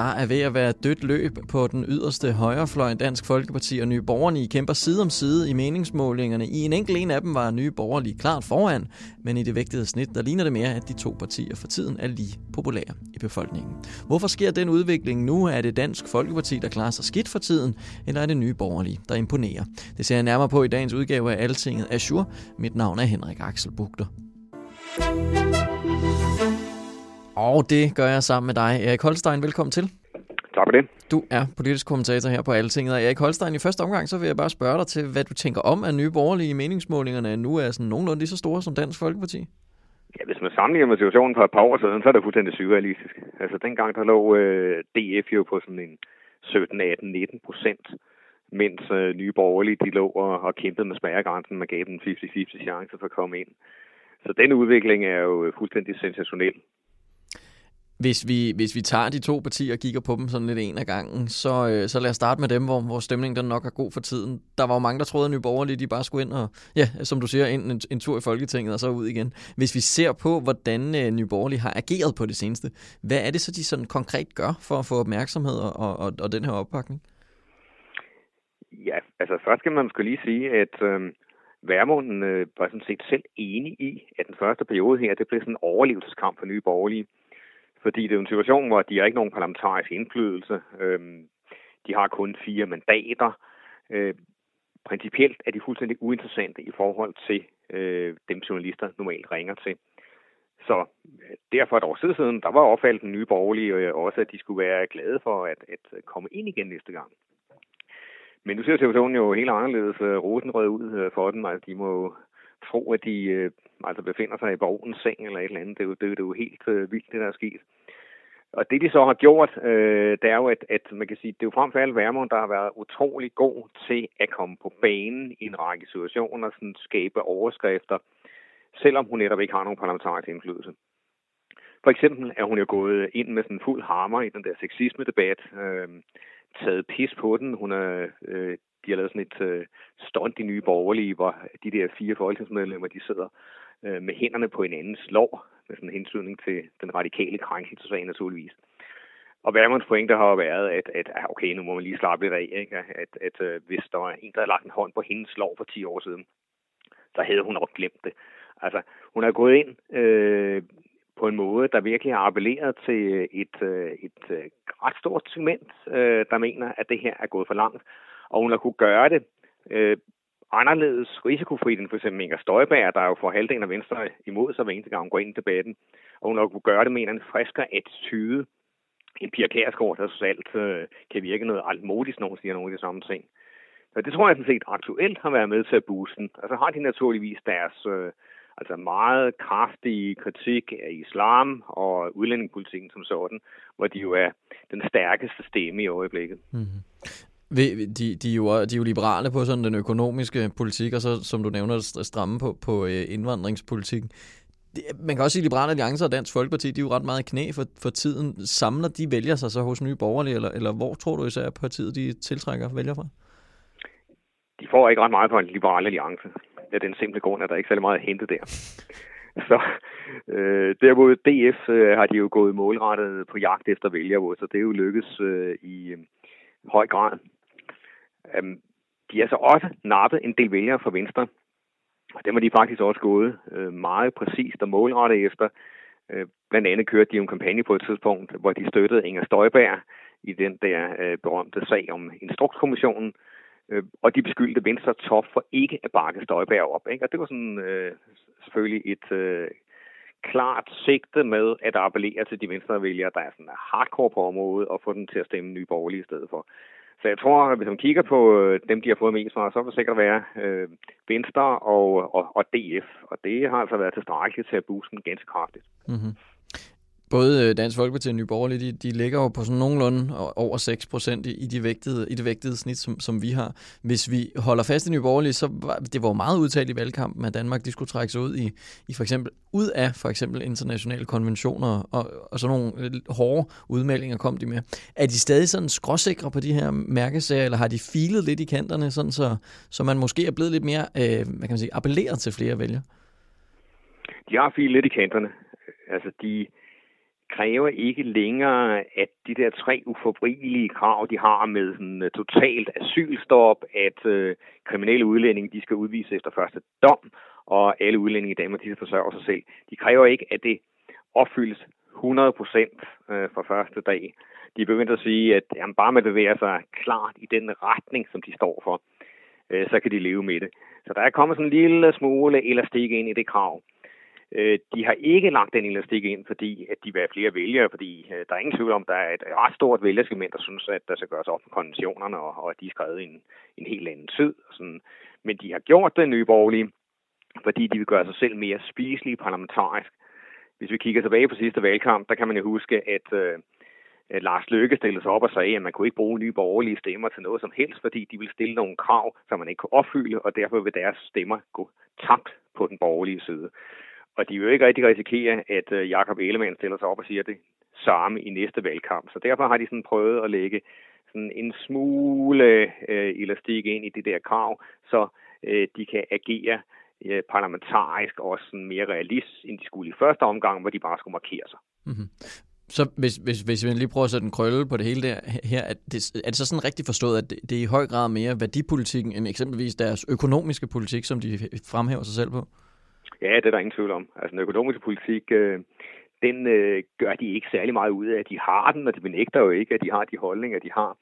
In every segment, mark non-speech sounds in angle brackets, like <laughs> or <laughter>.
Der er ved at være dødt løb på den yderste højrefløj. Dansk Folkeparti og Nye Borgerlige kæmper side om side i meningsmålingerne. I en enkelt en af dem var Nye Borgerlige klart foran, men i det vægtede snit, der ligner det mere, at de to partier for tiden er lige populære i befolkningen. Hvorfor sker den udvikling nu? Er det Dansk Folkeparti, der klarer sig skidt for tiden, eller er det Nye Borgerlige, der imponerer? Det ser jeg nærmere på i dagens udgave af Altinget Azure. Mit navn er Henrik Axel Bugter. Og det gør jeg sammen med dig, Erik Holstein. Velkommen til. Tak for det. Du er politisk kommentator her på Altinget, og Erik Holstein, i første omgang, så vil jeg bare spørge dig til, hvad du tænker om, at nye borgerlige meningsmålingerne nu er sådan nogenlunde lige så store som Dansk Folkeparti. Ja, hvis man sammenligner med situationen for et par år siden, så er det fuldstændig surrealistisk. Altså dengang, der lå øh, DF jo på sådan en 17, 18, 19 procent, mens øh, nye borgerlige, de lå og, og kæmpede med spærregrænsen, man gav dem 50-50 chance for at komme ind. Så den udvikling er jo fuldstændig sensationel. Hvis vi, hvis vi tager de to partier og kigger på dem sådan lidt en af gangen, så, øh, så lad os starte med dem, hvor, hvor stemningen den nok er god for tiden. Der var jo mange, der troede, at Nye Borgerlige de bare skulle ind og, ja, som du siger, ind en, en tur i Folketinget og så ud igen. Hvis vi ser på, hvordan øh, Nye Borgerlige har ageret på det seneste, hvad er det så, de sådan konkret gør for at få opmærksomhed og, og, og den her opbakning? Ja, altså først skal man skulle lige sige, at øh, Værmunden øh, var sådan set selv enig i, at den første periode her, det blev sådan en overlevelseskamp for nye borgerlige. Fordi det er en situation, hvor de har ikke nogen parlamentarisk indflydelse. Øhm, de har kun fire mandater. Øh, principielt er de fuldstændig uinteressante i forhold til øh, dem journalister normalt ringer til. Så øh, derfor et år siden, der var opfaldet den nye borgerlige øh, også, at de skulle være glade for at, at komme ind igen næste gang. Men nu ser situationen jo helt anderledes øh, rosenrød ud øh, for dem. Altså, de må tro, at de øh, altså befinder sig i baronens seng eller et eller andet. Det er jo, det, det er jo helt øh, vildt, det der er sket. Og det, de så har gjort, øh, det er jo, at, at man kan sige, det er jo frem for alt Værmund, der har været utrolig god til at komme på banen i en række situationer, sådan skabe overskrifter, selvom hun netop ikke har nogen parlamentarisk indflydelse. For eksempel er hun jo gået ind med sådan fuld hammer i den der sexisme-debat, øh, taget pis på den. Hun er øh, de har lavet sådan et øh, stunt i nye borgerlige, hvor de der fire folketingsmedlemmer, de sidder øh, med hænderne på hinandens lov, med sådan en hensynning til den radikale krænkelsesag naturligvis. Og Værmunds pointe har været, at, at ah, okay, nu må man lige slappe lidt af, ikke? at, at, at øh, hvis der var en, der havde lagt en hånd på hendes lov for 10 år siden, så havde hun nok glemt det. Altså, hun har gået ind øh, på en måde, der virkelig har appelleret til øh, et, øh, et, et ret stort segment, der mener, at det her er gået for langt og hun har kunne gøre det øh, anderledes risikofrit end for eksempel Inger Støjberg, der jo får halvdelen af Venstre imod sig hver eneste gang hun går ind i debatten. Og hun har kunne gøre det med en friskere attitude en Pia Kærsgaard, der så alt øh, kan virke noget altmodigt, når hun siger nogle af de samme ting. Så det tror jeg sådan set aktuelt har været med til at booste den. Og så har de naturligvis deres øh, altså meget kraftige kritik af islam og udlændingepolitikken som sådan, hvor de jo er den stærkeste stemme i øjeblikket. Mm-hmm. De, de, er jo, de er jo liberale på sådan den økonomiske politik, og så, som du nævner, stramme på, på øh, indvandringspolitikken. Man kan også sige, at Liberale Alliance og Dansk Folkeparti, de er jo ret meget knæ for, for tiden. Samler de vælger sig så hos nye borgerlige, eller, eller hvor tror du især, partiet de tiltrækker vælger fra? De får ikke ret meget på en Liberale Alliance af er den simple grund, at der er ikke særlig meget at hente der. <laughs> Så øh, derimod DF øh, har de jo gået målrettet på jagt efter vælger, så det er jo lykkes øh, i øh, høj grad. Øhm, de har så altså også nappet en del vælgere fra Venstre, og dem har de faktisk også gået øh, meget præcist og målrettet efter. Øh, blandt andet kørte de en kampagne på et tidspunkt, hvor de støttede Inger Støjberg i den der øh, berømte sag om Instrukskommissionen, øh, Øh, og de beskyldte Venstre top for ikke at bakke Støjberg op. Ikke? Og det var sådan øh, selvfølgelig et øh, klart sigte med at appellere til de venstrevælgere, der er sådan hardcore på området, og få dem til at stemme nye borgerlige i stedet for. Så jeg tror, at hvis man kigger på øh, dem, de har fået mest fra, så vil det sikkert være øh, Venstre og, og, og DF. Og det har altså været tilstrækkeligt til at booste den ganske kraftigt. Mm-hmm. Både øh, Dansk Folkeparti og Nye Borgerlige, de, de ligger jo på sådan nogenlunde over 6 procent i, i, de vægtede, i det vægtede snit, som, som vi har. Hvis vi holder fast i Nye Borgerlige, så var det var meget udtalt i valgkampen, at Danmark de skulle trække sig ud i, i for eksempel ud af for eksempel internationale konventioner, og, og sådan nogle øh, hårde udmeldinger kom de med. Er de stadig sådan skråsikre på de her mærkesager, eller har de filet lidt i kanterne, sådan så, så man måske er blevet lidt mere, øh, hvad kan man sige, appelleret til flere vælgere? De har filet lidt i kanterne. Altså, de, kræver ikke længere, at de der tre uforbrigelige krav, de har med sådan, øh, totalt asylstop, at øh, kriminelle udlændinge de skal udvise efter første dom, og alle udlændinge i Danmark de skal forsørge sig selv. De kræver ikke, at det opfyldes 100 procent øh, fra første dag. De er begyndt at sige, at jamen, bare man bevæger sig klart i den retning, som de står for, øh, så kan de leve med det. Så der er kommet sådan en lille smule elastik ind i det krav. Øh, de har ikke lagt den elastik ind, fordi at de vil have flere vælgere, fordi øh, der er ingen tvivl om, der er et ret stort vælgersegment, der synes, at der skal gøres op med konventionerne, og, at de er skrevet i en, en helt anden tid. Sådan. Men de har gjort det nye borgerlige, fordi de vil gøre sig selv mere spiselige parlamentarisk. Hvis vi kigger tilbage på sidste valgkamp, der kan man jo huske, at, øh, at Lars Løkke stillede sig op og sagde, at man kunne ikke bruge nye borgerlige stemmer til noget som helst, fordi de vil stille nogle krav, som man ikke kunne opfylde, og derfor vil deres stemmer gå tabt på den borgerlige side. Og de vil jo ikke rigtig risikere, at øh, Jakob Ellemann stiller sig op og siger det samme i næste valgkamp. Så derfor har de sådan prøvet at lægge sådan en smule øh, elastik ind i det der krav, så øh, de kan agere øh, parlamentarisk også sådan mere realist, end de skulle i første omgang, hvor de bare skulle markere sig. Mm-hmm. Så hvis, hvis, hvis vi lige prøver at sætte en krølle på det hele der her, er det, er det så sådan rigtigt forstået, at det, det er i høj grad mere værdipolitikken end eksempelvis deres økonomiske politik, som de fremhæver sig selv på? Ja, det er der ingen tvivl om. Altså den økonomiske politik, øh, den øh, gør de ikke særlig meget ud af. De har den, og de benægter jo ikke, at de har de holdninger, de har.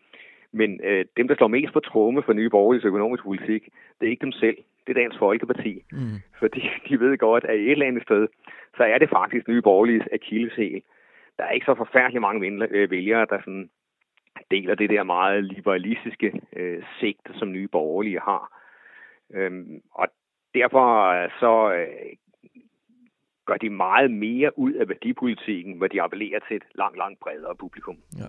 Men øh, dem, der slår mest på tromme for nye borgerlige økonomiske politik, det er ikke dem selv. Det er Dansk Folkeparti. Mm. Fordi de ved godt, at et eller andet sted, så er det faktisk nye borgerlige akilleshæl. Der er ikke så forfærdeligt mange øh, vælgere, der sådan deler det der meget liberalistiske øh, sigt, som nye borgerlige har. Øhm, og derfor øh, så øh, gør de meget mere ud af værdipolitikken, hvor de appellerer til et langt, langt bredere publikum. Ja.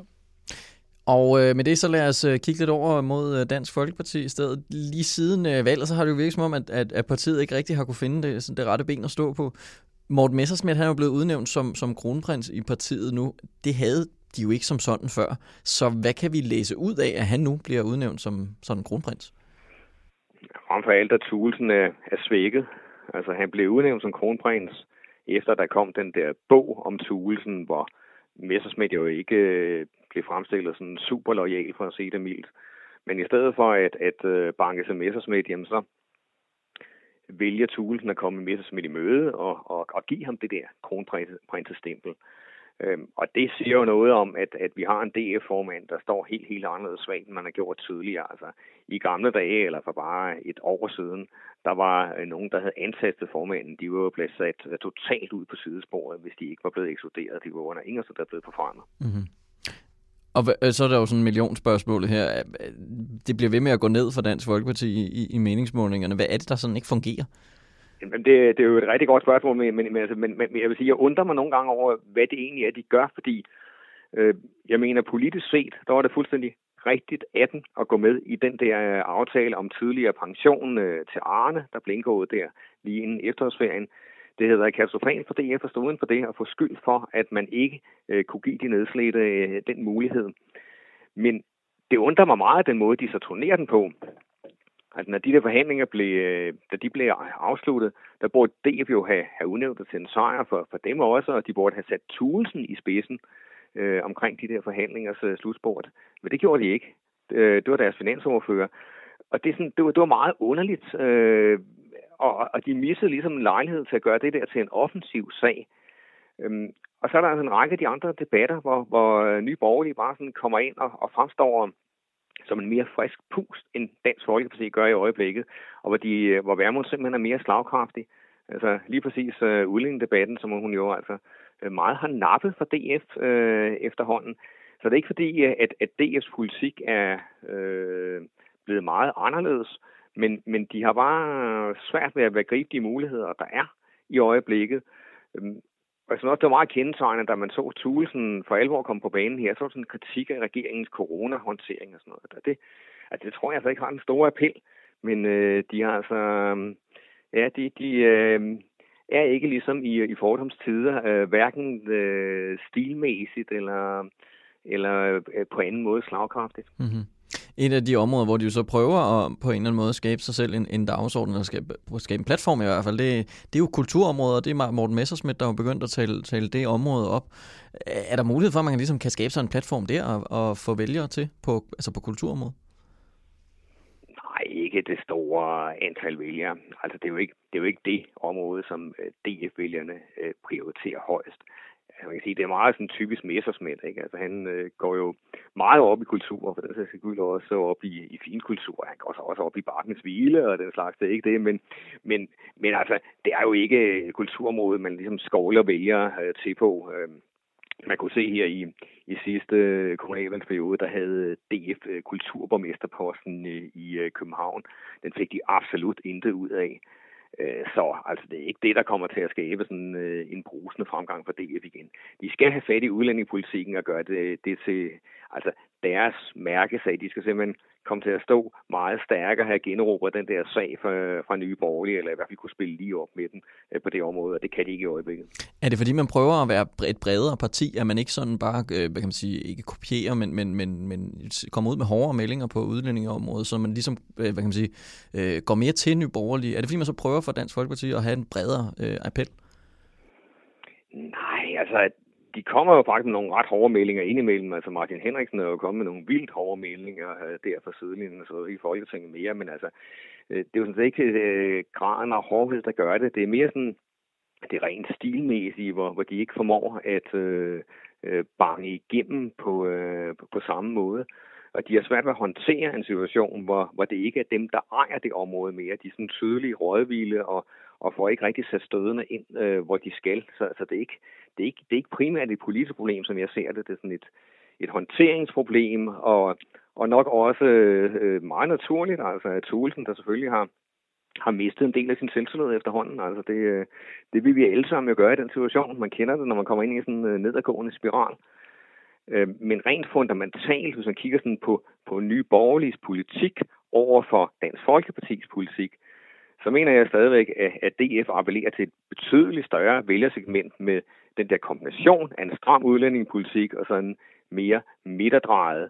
Og øh, med det så lad os øh, kigge lidt over mod øh, Dansk Folkeparti i stedet. Lige siden øh, valget, så har det jo virket som om, at, at, at partiet ikke rigtig har kunne finde det, sådan det rette ben at stå på. Morten Messersmith han er jo blevet udnævnt som, som kronprins i partiet nu. Det havde de jo ikke som sådan før. Så hvad kan vi læse ud af, at han nu bliver udnævnt som sådan kronprins? Frem for alt, at Thulesen er, er svækket. Altså, han blev udnævnt som kronprins, efter der kom den der bog om Thulesen, hvor Messersmith jo ikke øh, blev fremstillet sådan super lojal, for at se det mildt. Men i stedet for at, at øh, banke sig Messersmith, jamen så vælger Thulesen at komme Messersmith i møde og, og, og give ham det der kronprinsestempel. Øhm, og det siger jo noget om, at, at vi har en DF-formand, der står helt, helt anderledes svagt, end man har gjort tidligere. Altså, I gamle dage, eller for bare et år siden, der var øh, nogen, der havde ansat formanden. De var jo blevet sat uh, totalt ud på sidesporet, hvis de ikke var blevet ekskluderet. De var under ingen, der blevet forfremmet. Mm-hmm. Og øh, så er der jo sådan en million spørgsmål her. Øh, det bliver ved med at gå ned for Dansk Folkeparti i, i, i meningsmålingerne. Hvad er det, der sådan ikke fungerer? Jamen, det, det er jo et rigtig godt spørgsmål, men, men, men, altså, men, men jeg vil sige, jeg undrer mig nogle gange over, hvad det egentlig er, de gør, fordi øh, jeg mener, politisk set, der var det fuldstændig rigtigt af den at gå med i den der øh, aftale om tidligere pension øh, til Arne, der blev indgået der lige inden efterårsferien. Det hedder katastrofalt for DF at stå for det og få skyld for, at man ikke øh, kunne give de nedslidte øh, den mulighed. Men det undrer mig meget, den måde, de så turnerer den på. Altså, når de der forhandlinger blev, øh, da de blev afsluttet, der burde DF jo have, have udnævnt det til en sejr for, for dem også, og de burde have sat Tulsen i spidsen øh, omkring de der forhandlingers øh, uh, slutsport. Men det gjorde de ikke. Det, det var deres finansordfører. Og det, er sådan, det, var, det var meget underligt, øh, og, og de missede ligesom en lejlighed til at gøre det der til en offensiv sag. Øhm, og så er der altså en række af de andre debatter, hvor, hvor nye borgerlige bare sådan kommer ind og, og fremstår som en mere frisk pust, end Dansk Folkeparti gør i øjeblikket, og hvor, de, øh, hvor Værmund simpelthen er mere slagkraftig. Altså lige præcis øh, udlændingedebatten, som hun jo altså øh, meget har nappet fra DF øh, efterhånden. Så det er ikke fordi, øh, at, at DF's politik er øh, blevet meget anderledes, men, men de har bare svært ved at gribe de muligheder, der er i øjeblikket. Øhm, og jeg synes også, det var meget kendetegnende, da man så Thulesen for alvor komme på banen her, så var sådan en kritik af regeringens coronahåndtering og sådan noget. Og det, altså, det tror jeg altså ikke har en stor appel, men øh, de har altså, øh, ja, de, de øh, er ikke ligesom i, i fordomstider, øh, hverken øh, stilmæssigt eller, eller øh, på anden måde slagkraftigt. Mm-hmm et af de områder, hvor de jo så prøver at på en eller anden måde skabe sig selv en, en dagsorden, eller skabe, skabe en platform i hvert fald, det, det er jo kulturområdet, og det er Morten Messersmith, der har begyndt at tale, tale det område op. Er der mulighed for, at man ligesom kan skabe sig en platform der og, og få vælgere til på, altså på kulturområdet? Nej, ikke det store antal vælgere. Altså, det er jo ikke det, er jo ikke det område, som øh, DF-vælgerne øh, prioriterer højst man kan sige, det er meget sådan typisk messersmænd, ikke? Altså han øh, går jo meget op i kultur, for den sags skyld også op i, i fin kultur. Han går så også op i barkens hvile og den slags, det er ikke det, men, men, men altså, det er jo ikke øh, kulturområdet, man ligesom skovler vælger øh, til på. Øh, man kunne se her i, i sidste øh, kommunalvalgsperiode, der havde øh, DF kulturborgmesterposten i, i øh, København. Den fik de absolut intet ud af. Øh, så altså, det er ikke det, der kommer til at skabe sådan øh, en brusende fremgang for DF igen. De skal have fat i udlændingepolitikken og gøre det, det til altså, deres mærkesag. De skal simpelthen komme til at stå meget stærkere her generobre den der sag fra, fra Nye Borgerlige, eller i hvert fald kunne spille lige op med den øh, på det område, og det kan de ikke i øjeblikket. Er det fordi, man prøver at være et bredere parti, at man ikke sådan bare, øh, hvad kan man sige, ikke kopierer, men, men, men, men kommer ud med hårdere meldinger på udlændingeområdet, så man ligesom, øh, hvad kan man sige, øh, går mere til Nye Borgerlige? Er det fordi, man så prøver for Dansk Folkeparti at have en bredere øh, appel? Nej, altså de kommer jo faktisk med nogle ret hårde meldinger indimellem. Altså Martin Henriksen er jo kommet med nogle vildt hårde meldinger øh, der fra sidelinjen, så i Folketinget mere, men altså, øh, det er jo sådan set ikke øh, graden og hårdhed, der gør det. Det er mere sådan, det rent stilmæssige, hvor, hvor de ikke formår at øh, øh, bange igennem på, øh, på, på samme måde. Og de har svært ved at håndtere en situation, hvor, hvor det ikke er dem, der ejer det område mere. De er sådan tydelige rådvilde og, og får ikke rigtig sat stødene ind, øh, hvor de skal. Så, så det, er ikke, det, er ikke, det er ikke primært et politisk problem, som jeg ser det. Det er sådan et, et håndteringsproblem, og, og nok også øh, meget naturligt, altså at Thulesen, der selvfølgelig har, har mistet en del af sin selvtillid efterhånden. Altså det, øh, det vil vi alle sammen jo gøre i den situation. Man kender det, når man kommer ind i sådan en øh, nedadgående spiral. Øh, men rent fundamentalt, hvis man kigger sådan på, på ny borgerlig politik over for Dansk Folkepartis politik, så mener jeg stadigvæk, at DF appellerer til et betydeligt større vælgersegment med den der kombination af en stram udlændingepolitik og sådan mere midterdrejet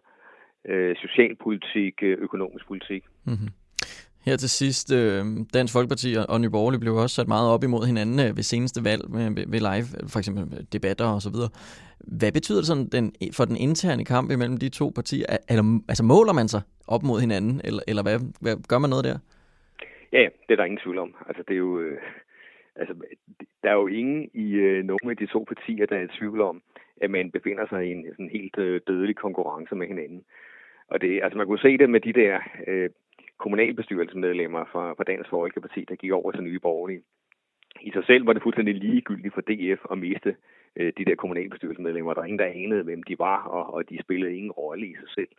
øh, socialpolitik, øh, økonomisk politik. Mm-hmm. Her til sidst, øh, Dansk Folkeparti og Nye Borgerlige blev også sat meget op imod hinanden øh, ved seneste valg med, ved live, for eksempel debatter og så videre. Hvad betyder det sådan den, for den interne kamp imellem de to partier? Eller, altså måler man sig op mod hinanden, eller, eller hvad, hvad, gør man noget der? Ja, det er der ingen tvivl om. Altså, det er jo, øh, altså, der er jo ingen i øh, nogle af de to partier, der er i tvivl om, at man befinder sig i en sådan helt øh, dødelig konkurrence med hinanden. Og det, altså man kunne se det med de der øh, kommunalbestyrelsesmedlemmer fra, fra Dansk Folkeparti, der gik over til Nye Borgerlige. I sig selv var det fuldstændig ligegyldigt for DF at miste øh, de der kommunalbestyrelsesmedlemmer. Der var ingen, der anede, hvem de var, og, og de spillede ingen rolle i sig selv.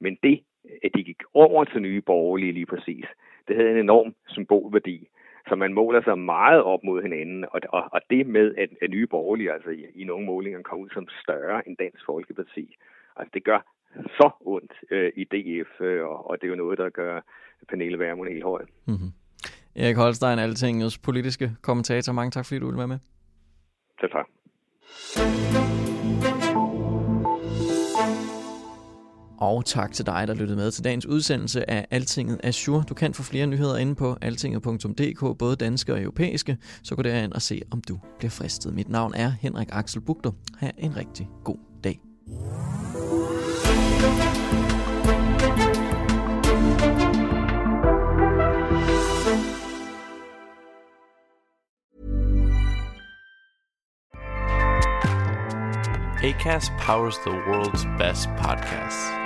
Men det, at de gik over til Nye Borgerlige lige præcis, det havde en enorm symbolværdi. Så man måler sig meget op mod hinanden, og, og, og det med, at, at Nye Borgerlige altså i, i nogle målinger kom ud som større end Dansk Folkeparti, altså det gør så ondt øh, i DF, øh, og, og det er jo noget, der gør Pernille Vermund helt høj. Mm-hmm. Erik Holstein, Altingets politiske kommentator. Mange tak, fordi du ville være med. Selv tak. Og tak til dig, der lyttede med til dagens udsendelse af Altinget Azure. Du kan få flere nyheder inde på altinget.dk, både danske og europæiske, så gå derind og se, om du bliver fristet. Mit navn er Henrik Axel Bugter. Ha' en rigtig god dag. ACAST powers the world's best podcasts.